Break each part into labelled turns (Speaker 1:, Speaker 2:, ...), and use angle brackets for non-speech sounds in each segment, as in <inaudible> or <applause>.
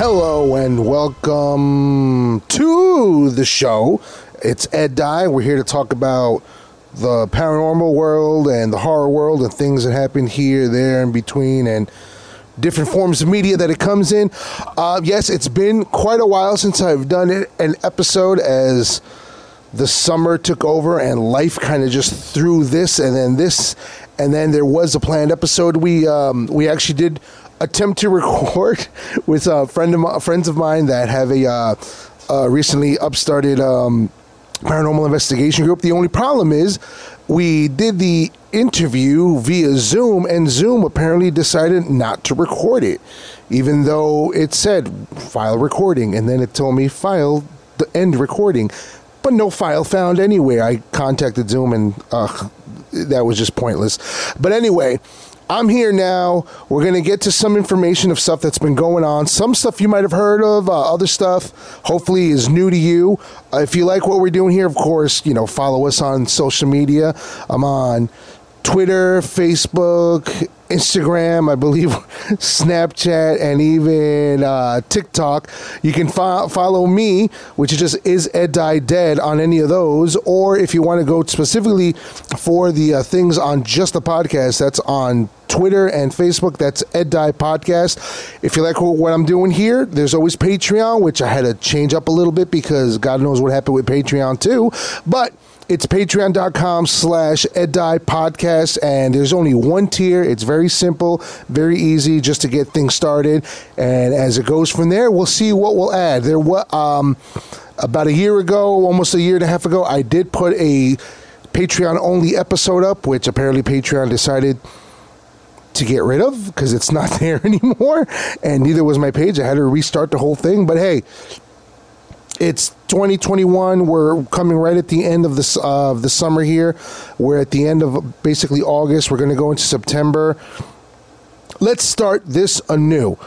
Speaker 1: Hello and welcome to the show. It's Ed Dye. We're here to talk about the paranormal world and the horror world and things that happen here, there, and between, and different forms of media that it comes in. Uh, yes, it's been quite a while since I've done an episode as the summer took over and life kind of just threw this and then this and then there was a planned episode we um, we actually did attempt to <laughs> record with a friend of my, friends of mine that have a uh, uh, recently upstarted um, paranormal investigation group. The only problem is we did the interview via Zoom, and Zoom apparently decided not to record it, even though it said file recording, and then it told me file the end recording, but no file found anywhere. I contacted Zoom, and uh, that was just pointless. But anyway. I'm here now. We're going to get to some information of stuff that's been going on. Some stuff you might have heard of, uh, other stuff hopefully is new to you. Uh, if you like what we're doing here, of course, you know, follow us on social media. I'm on Twitter, Facebook, Instagram, I believe, <laughs> Snapchat, and even uh, TikTok. You can fo- follow me, which is just is Ed Die Dead on any of those, or if you want to go specifically for the uh, things on just the podcast, that's on Twitter and Facebook. That's Ed Die Podcast. If you like what I'm doing here, there's always Patreon, which I had to change up a little bit because God knows what happened with Patreon too, but. It's patreon.com slash podcast, and there's only one tier. It's very simple, very easy just to get things started. And as it goes from there, we'll see what we'll add. There was um, about a year ago, almost a year and a half ago, I did put a Patreon only episode up, which apparently Patreon decided to get rid of because it's not <laughs> there anymore. And neither was my page. I had to restart the whole thing. But hey, it's 2021. We're coming right at the end of this uh, of the summer here. We're at the end of basically August. We're going to go into September. Let's start this anew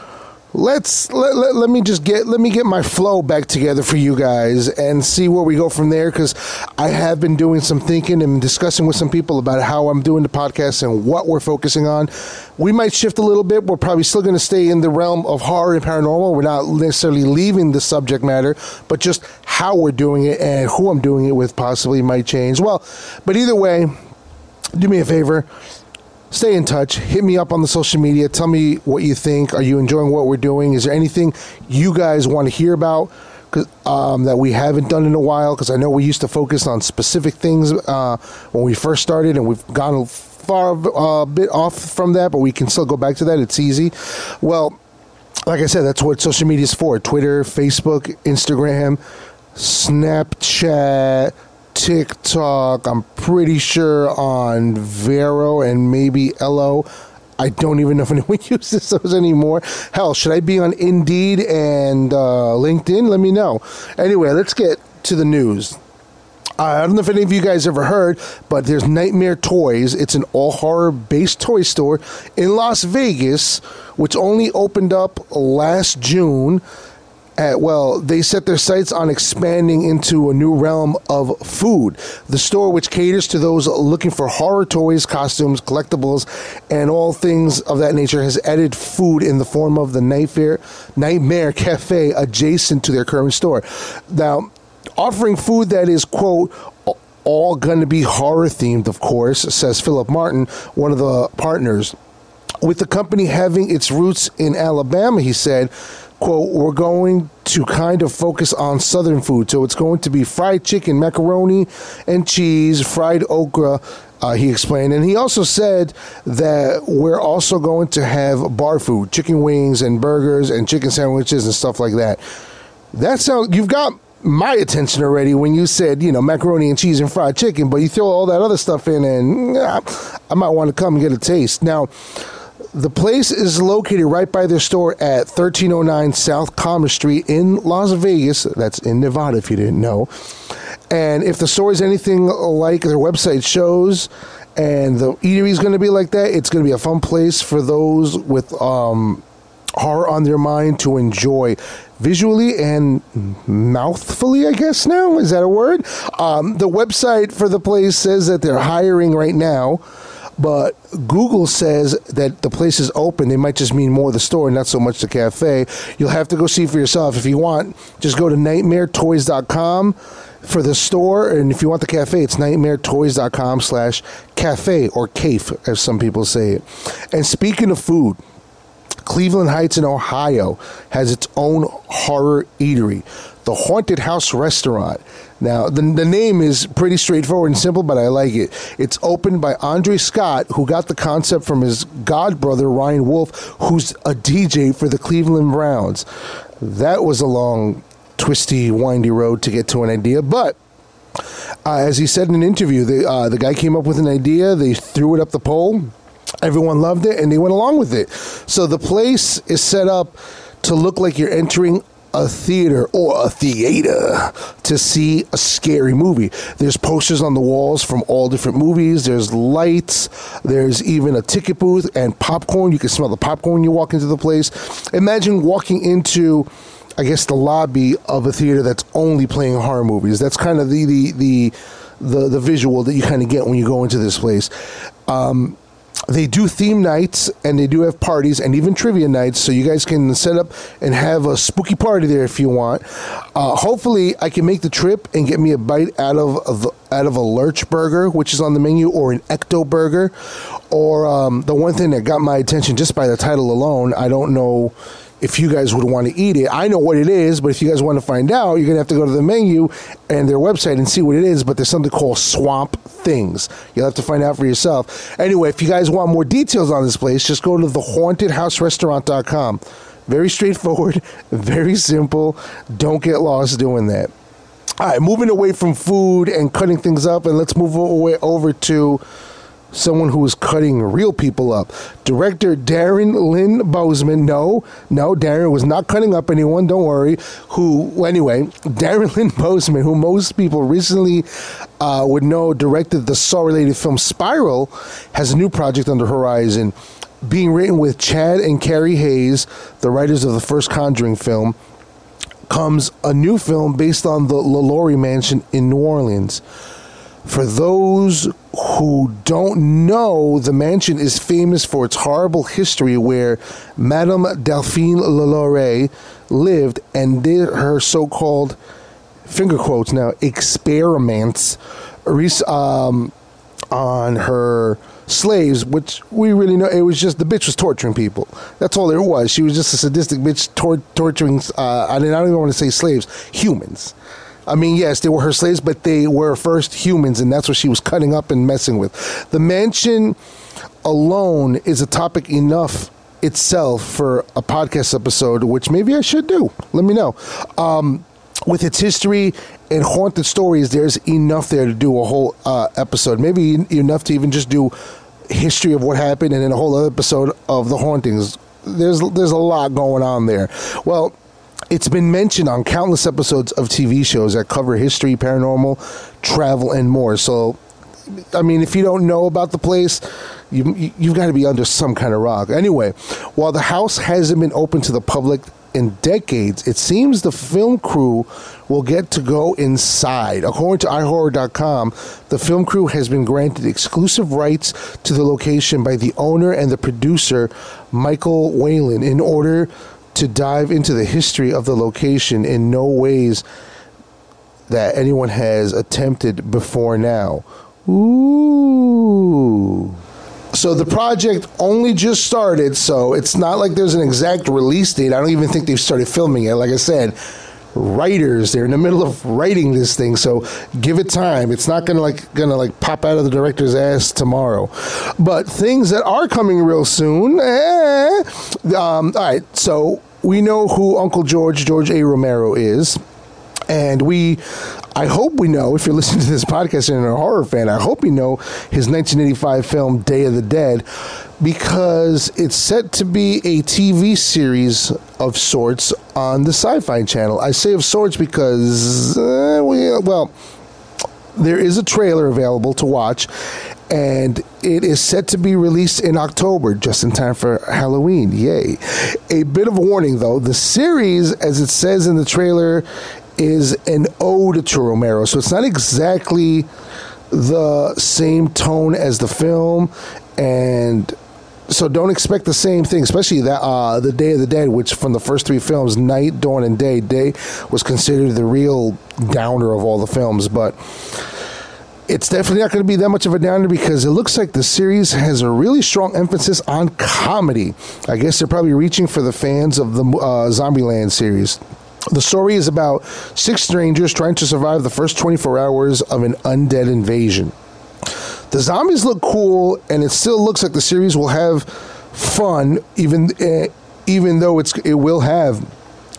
Speaker 1: let's let, let, let, me just get let me get my flow back together for you guys and see where we go from there because i have been doing some thinking and discussing with some people about how i'm doing the podcast and what we're focusing on. We might shift a little bit. We're probably still going to stay in the realm of horror and paranormal. We're not necessarily leaving the subject matter but just how we're doing it and who i'm doing it with possibly might change. Well but either way do me a favor stay in touch. Hit me up on the social media. Tell me what you think. Are you enjoying what we're doing? Is there anything you guys want to hear about um, that we haven't done in a while? Because I know we used to focus on specific things uh, when we first started, and we've gone far a uh, bit off from that, but we can still go back to that. It's easy. Well, like I said, that's what social media is for Twitter, Facebook, Instagram, Snapchat TikTok. I'm pretty sure on Vero and maybe Ello. I don't even know if <laughs> anyone uses those anymore. Hell, should I be on Indeed and uh, LinkedIn? Let me know. Anyway, let's get to the news. I don't know if any of you guys ever heard, but there's Nightmare Toys. It's an all horror based toy store in Las Vegas, which only opened up last June at, well, they set their sights on expanding into a new realm of food. The store, which caters to those looking for horror toys, costumes, collectibles, and all things of that nature, has added food in the form of the Nightmare, Nightmare Cafe adjacent to their current store. Now, offering food that is, quote, all going to be horror themed, of course, says Philip Martin, one of the partners. With the company having its roots in Alabama, he said, quote, we're going to kind of focus on southern food. So it's going to be fried chicken, macaroni and cheese, fried okra, uh, he explained. And he also said that we're also going to have bar food, chicken wings and burgers and chicken sandwiches and stuff like that. That sounds, you've got my attention already when you said, you know, macaroni and cheese and fried chicken, but you throw all that other stuff in and I might want to come and get a taste. Now, the place is located right by their store at 1309 South Commerce Street in Las Vegas. That's in Nevada, if you didn't know. And if the store is anything like their website shows, and the eatery is going to be like that, it's going to be a fun place for those with um, horror on their mind to enjoy visually and mouthfully, I guess now. Is that a word? Um, the website for the place says that they're hiring right now but Google says that the place is open. They might just mean more the store, and not so much the cafe. You'll have to go see for yourself. If you want, just go to nightmaretoys.com for the store, and if you want the cafe, it's nightmaretoys.com slash cafe or cafe, as some people say it. And speaking of food, Cleveland Heights in Ohio has its own horror eatery, the Haunted House Restaurant. Now, the, the name is pretty straightforward and simple, but I like it. It's opened by Andre Scott, who got the concept from his god brother, Ryan Wolf, who's a DJ for the Cleveland Browns. That was a long, twisty, windy road to get to an idea, but uh, as he said in an interview, the, uh, the guy came up with an idea, they threw it up the pole Everyone loved it and they went along with it. So the place is set up to look like you're entering a theater or a theater to see a scary movie. There's posters on the walls from all different movies. There's lights. There's even a ticket booth and popcorn. You can smell the popcorn when you walk into the place. Imagine walking into, I guess, the lobby of a theater that's only playing horror movies. That's kind of the the the the, the visual that you kind of get when you go into this place. Um, they do theme nights and they do have parties and even trivia nights so you guys can set up and have a spooky party there if you want. Uh, hopefully i can make the trip and get me a bite out of, out of a lurch burger which is on the menu or an ecto burger or um, the one thing that got my attention just by the title alone i don't know if you guys would want to eat it. I know what it is, but if you guys want to find out, you're going to have to go to the menu and their website and see what it is. But there's something called Swamp Things. You'll have to find out for yourself. Anyway, if you guys want more details on this place, just go to thehauntedhouserestaurant.com. Very straightforward, <laughs> very simple. Don't get lost doing that. All right, moving away from food and cutting things up, and let's move away over to someone who was cutting real people up. Director Darren Lynn Bousman, no, no, Darren was not cutting up anyone, don't worry. Who, anyway, <laughs> Darren Lynn Bousman, who most people recently uh, would know directed the Saw related film Spiral, has a new project on the horizon. Being written with Chad and Carey Hayes, the writers of the first Conjuring film, comes a new film based on the LaLaurie Mansion in New Orleans. For those who don't know, the mansion is famous for its horrible history where Madame Delphine LaLaurie lived and did her so called, finger quotes now, experiments um, on her slaves, which we really know it was just the bitch was torturing people. That's all there was. She was just a sadistic bitch tor- torturing, uh, I, mean, I don't even want to say slaves, humans. I mean, yes, they were her slaves, but they were first humans, and that's what she was cutting up and messing with. The mansion alone is a topic enough itself for a podcast episode, which maybe I should do. Let me know. Um, with its history and haunted stories, there's enough there to do a whole uh, episode. Maybe enough to even just do history of what happened and then a whole episode of the hauntings. There's there's a lot going on there. Well, it's been mentioned on countless episodes of TV shows that cover history, paranormal, travel, and more. So, I mean, if you don't know about the place, you, you've got to be under some kind of rock. Anyway, while the house hasn't been open to the public in decades, it seems the film crew will get to go inside. According to iHorror.com, the film crew has been granted exclusive rights to the location by the owner and the producer, Michael Whalen, in order to dive into the history of the location in no ways that anyone has attempted before now. Ooh. So the project only just started, so it's not like there's an exact release date. I don't even think they've started filming it. Like I said, writers. They're in the middle of writing this thing so give it time. It's not gonna like gonna like pop out of the director's ass tomorrow. But things that are coming real soon eh, um, all right so we know who uncle george george a. Romero is and we I hope we know if you're listening to this podcast and you're a horror fan, I hope you know his 1985 film Day of the Dead because it's set to be a TV series of sorts on the Syfy Channel. I say of sorts because uh, we well there is a trailer available to watch and it is set to be released in October, just in time for Halloween. Yay. A bit of a warning though the series, as it says in the trailer, is an ode to Romero. So it's not exactly the same tone as the film, and so don't expect the same thing, especially that uh, the Day of the Dead, which from the first three films, Night, Dawn, and Day, Day was considered the real downer of all the films, but it's definitely not going to be that much of a downer because it looks like the series has a really strong emphasis on comedy. I guess they're probably reaching for the fans of the uh, Zombieland series. The story is about six strangers trying to survive the first 24 hours of an undead invasion. The zombies look cool, and it still looks like the series will have fun, even uh, even though it's it will have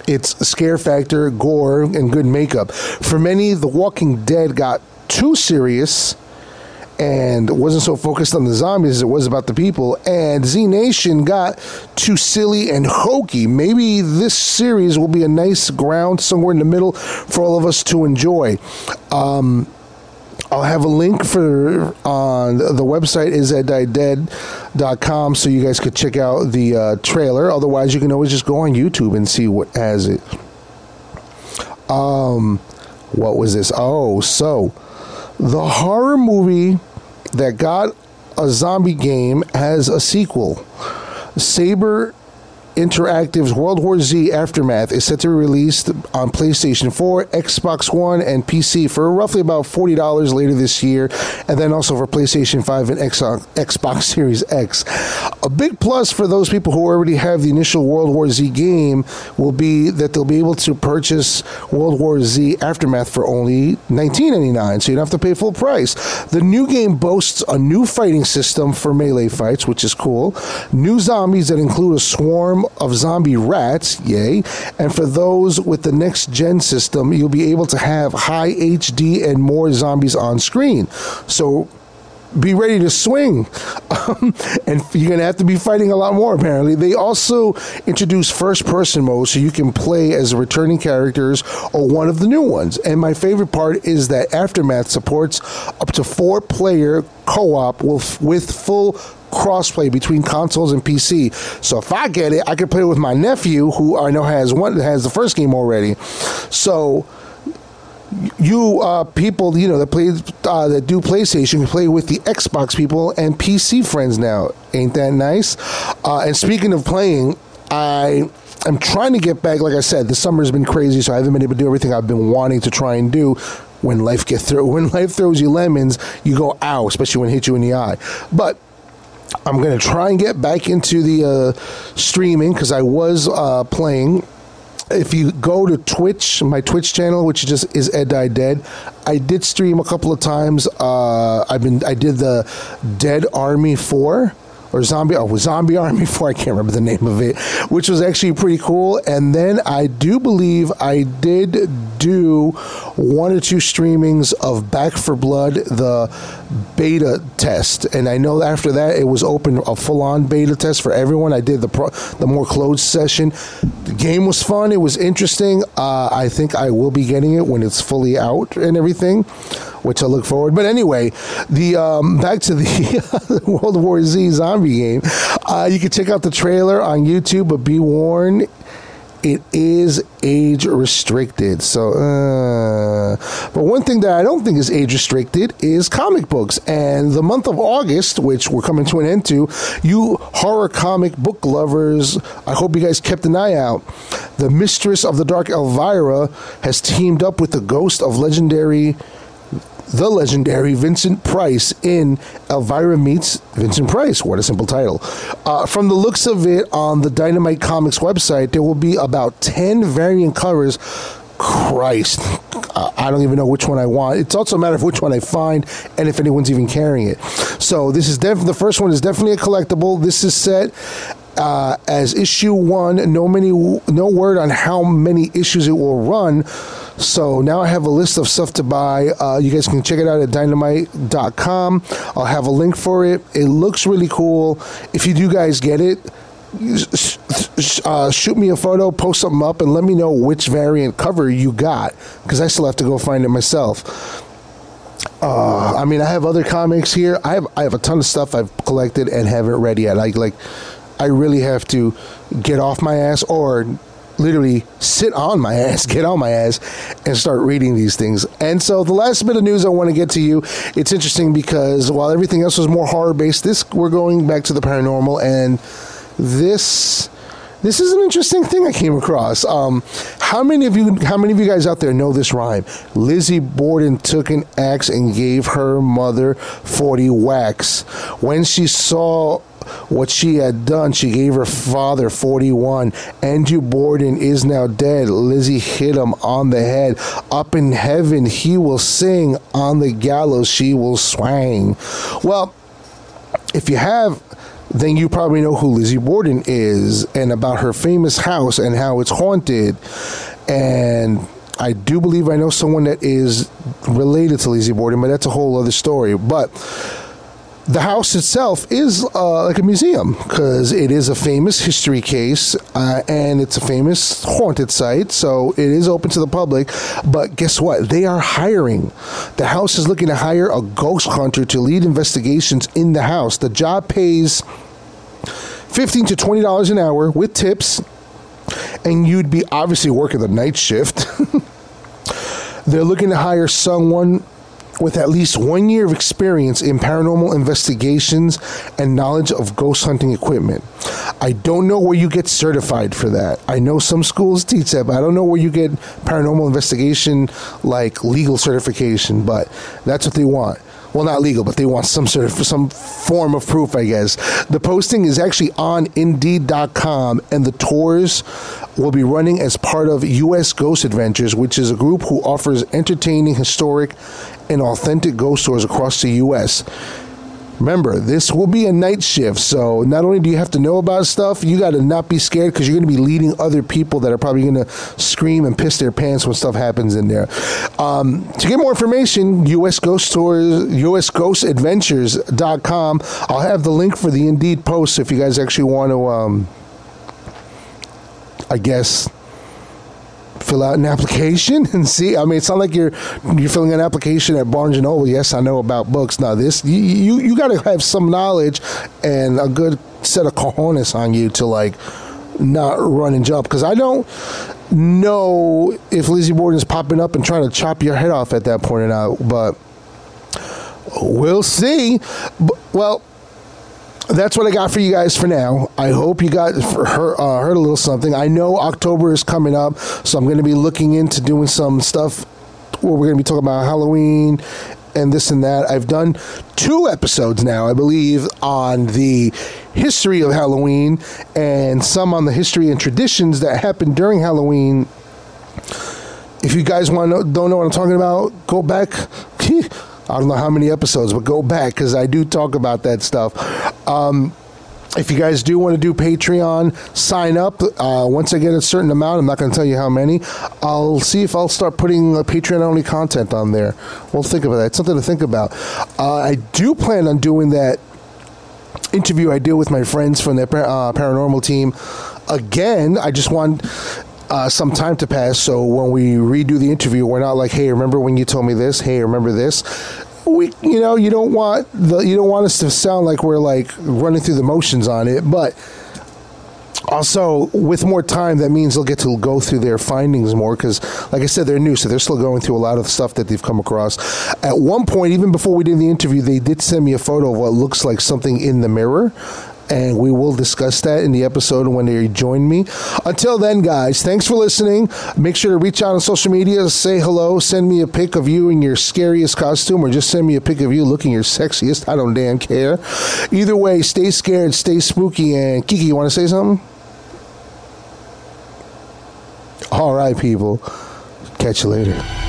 Speaker 1: its scare factor, gore, and good makeup. For many, The Walking Dead got too serious and wasn't so focused on the zombies as it was about the people. And Z Nation got too silly and hokey. Maybe this series will be a nice ground somewhere in the middle for all of us to enjoy. Um, I'll have a link for on the website is at dead.com so you guys could check out the uh, trailer. Otherwise, you can always just go on YouTube and see what has it. Um, what was this? Oh, so the horror movie that got a zombie game has a sequel. Saber Interactive's World War Z Aftermath is set to be released on PlayStation 4, Xbox One, and PC for roughly about $40 later this year, and then also for PlayStation 5 and Xbox <laughs> Series X. A big plus for those people who already have the initial World War Z game will be that they'll be able to purchase World War Z Aftermath for only $19.99, so you don't have to pay full price. The new game boasts a new fighting system for melee fights, which is cool, new zombies that include a swarm of zombie rats, yay. And for those with the next gen system, you'll be able to have high HD and more zombies on screen. So be ready to swing. Um, <laughs> and you're going to have to be fighting a lot more, apparently. They also introduced first person mode so you can play as returning characters or one of the new ones. And my favorite part is that Aftermath supports up to four player co op with, with full crossplay between consoles and PC. So if I get it, I can play it with my nephew, who I know has one has the first game already. So you uh, people, you know, that play uh, that do PlayStation can play with the Xbox people and PC friends now. Ain't that nice? Uh, and speaking of playing, I am trying to get back. Like I said, the summer's been crazy, so I haven't been able to do everything I've been wanting to try and do. When life gets through, <laughs> when life throws you lemons, you go ow, especially when it hits you in the eye. But I'm going to try and get back into the uh, streaming because I was uh, playing. If you go to Twitch, my Twitch channel, which just is Ed Die Dead, I did stream a couple of times. Uh, I've been I did the Dead Army Four or Zombie oh Zombie <laughs> Army 4 I can't remember the name of it which was actually pretty cool. And then I do believe I did do one or two streamings of Back 4 Blood the beta test. And I know after that it was open a full on beta test for everyone. I did the pro, the more closed session. The game was fun. It was interesting. Uh, I think I will be getting it when it's fully out and everything which I look forward. But anyway, the um, <laughs> back to the <laughs> World War Z zombie game. Uh, you can check out the trailer on YouTube, but be warned. It is age restricted. So, uh, but one thing that I don't think is age restricted is comic books. And the month of August, which we're coming to an end to, you horror comic book lovers, I hope you guys kept an eye out. The Mistress of the Dark Elvira has teamed up with the ghost of legendary the legendary Vincent Price in Elvira Meets Vincent Price. What a simple title. Uh, from the looks of it on the Dynamite Comics website, there will be about 10 variant covers. Christ, I don't even know which one I want. It's also a matter of which one I find and if anyone's even carrying it. So this is definitely the first one is definitely a collectible. This is set uh, as issue one. No many, no word on how many issues it will run. So now I have a list of stuff to buy. Uh, you guys can check it out at dynamite.com. I'll have a link for it. It looks really cool. If you do guys get it, uh, shoot me a photo, post something up, and let me know which variant cover you got because I still have to go find it myself. Uh, I mean, I have other comics here. I have I have a ton of stuff I've collected and haven't read yet. Like like, I really have to get off my ass or literally sit on my <laughs> ass, get on my ass, and start reading these things. And so, the last bit of news I want to get to you, it's interesting because while everything else was more horror based, this we're going back to the paranormal, and this this is an interesting thing I came across. Um, how many of you, how many of you guys out there know this rhyme? Lizzie Borden took an axe and gave her mother forty whacks. When she saw what she had done, she gave her father 41. Andrew Borden is now dead. Lizzie hit him on the head. Up in heaven, he will sing. On the gallows, she will swing. Well, if you have then you probably know who Lizzie Borden is and about her famous house and how it's haunted. And I do believe I know someone that is related to Lizzie Borden, but that's a whole other story. But the house itself is uh, like a museum because it is a famous history case uh, and it's a famous haunted site, so it is open to the public. But guess what? They are hiring. The house is looking to hire a ghost hunter to lead investigations in the house. The job pays fifteen to twenty dollars an hour with tips, and you'd be obviously working the night shift. <laughs> They're looking to hire someone with at least one year of experience in paranormal investigations and knowledge of ghost hunting equipment. I don't know where you get certified for that. I know some schools teach that, but I don't know where you get paranormal investigation like legal certification, but that's what they want well, not legal, but they want some sort of some form of proof, I guess. The posting is actually on Indeed.com, and the tours will be running as part of U.S. Ghost Adventures, which is a group who offers entertaining, historic, and authentic ghost tours across the U.S. Remember, this will be a night shift, so not only do you have to know about stuff, you got to not be scared because you're going to be leading other people that are probably going to scream and piss their pants when stuff happens in there. Um, to get more information, US Ghost Tours, USGhostAdventures.com. I'll have the link for the Indeed post if you guys actually want to, um, I guess fill out an <laughs> application and see. I mean, it's not like you're you're filling an application at Barnes and Noble. Yes, I know about books. Now this you you, you got to have some knowledge and a good set of cojones on you to like not run and jump because I don't know if Lizzie Borden is popping up and trying to chop your head off at that point or not, but we'll see. Well that's what I got for you guys for now. I hope you got heard, uh, heard a little something. I know October is coming up, so I'm going to be looking into doing some stuff where we're going to be talking about Halloween and this and that. I've done two episodes now, I believe, on the history of Halloween and some on the history and traditions that happened during Halloween. If you guys want to don't know what I'm talking about, go back. <laughs> I don't know how many episodes, but go back because I do talk about that stuff. Um, if you guys do want to do Patreon, sign up. Uh, once I get a certain amount, I'm not going to tell you how many. I'll see if I'll start putting Patreon only content on there. We'll think about that. It's something to think about. Uh, I do plan on doing that interview I did with my friends from the uh, paranormal team. Again, I just want uh, some time to pass. So when we redo the interview, we're not like, "Hey, remember when you told me this? Hey, remember this?" We, you know, you don't want the you don't want us to sound like we're like running through the motions on it, but also with more time that means they'll get to go through their findings more because like i said they're new so they're still going through a lot of the stuff that they've come across at one point even before we did the interview they did send me a photo of what looks like something in the mirror and we will discuss that in the episode when they join me. Until then, guys, thanks for listening. Make sure to reach out on social media, say hello, send me a pic of you in your scariest costume, or just send me a pic of you looking your sexiest. I don't damn care. Either way, stay scared, stay spooky, and Kiki, you want to say something? All right, people. Catch you later.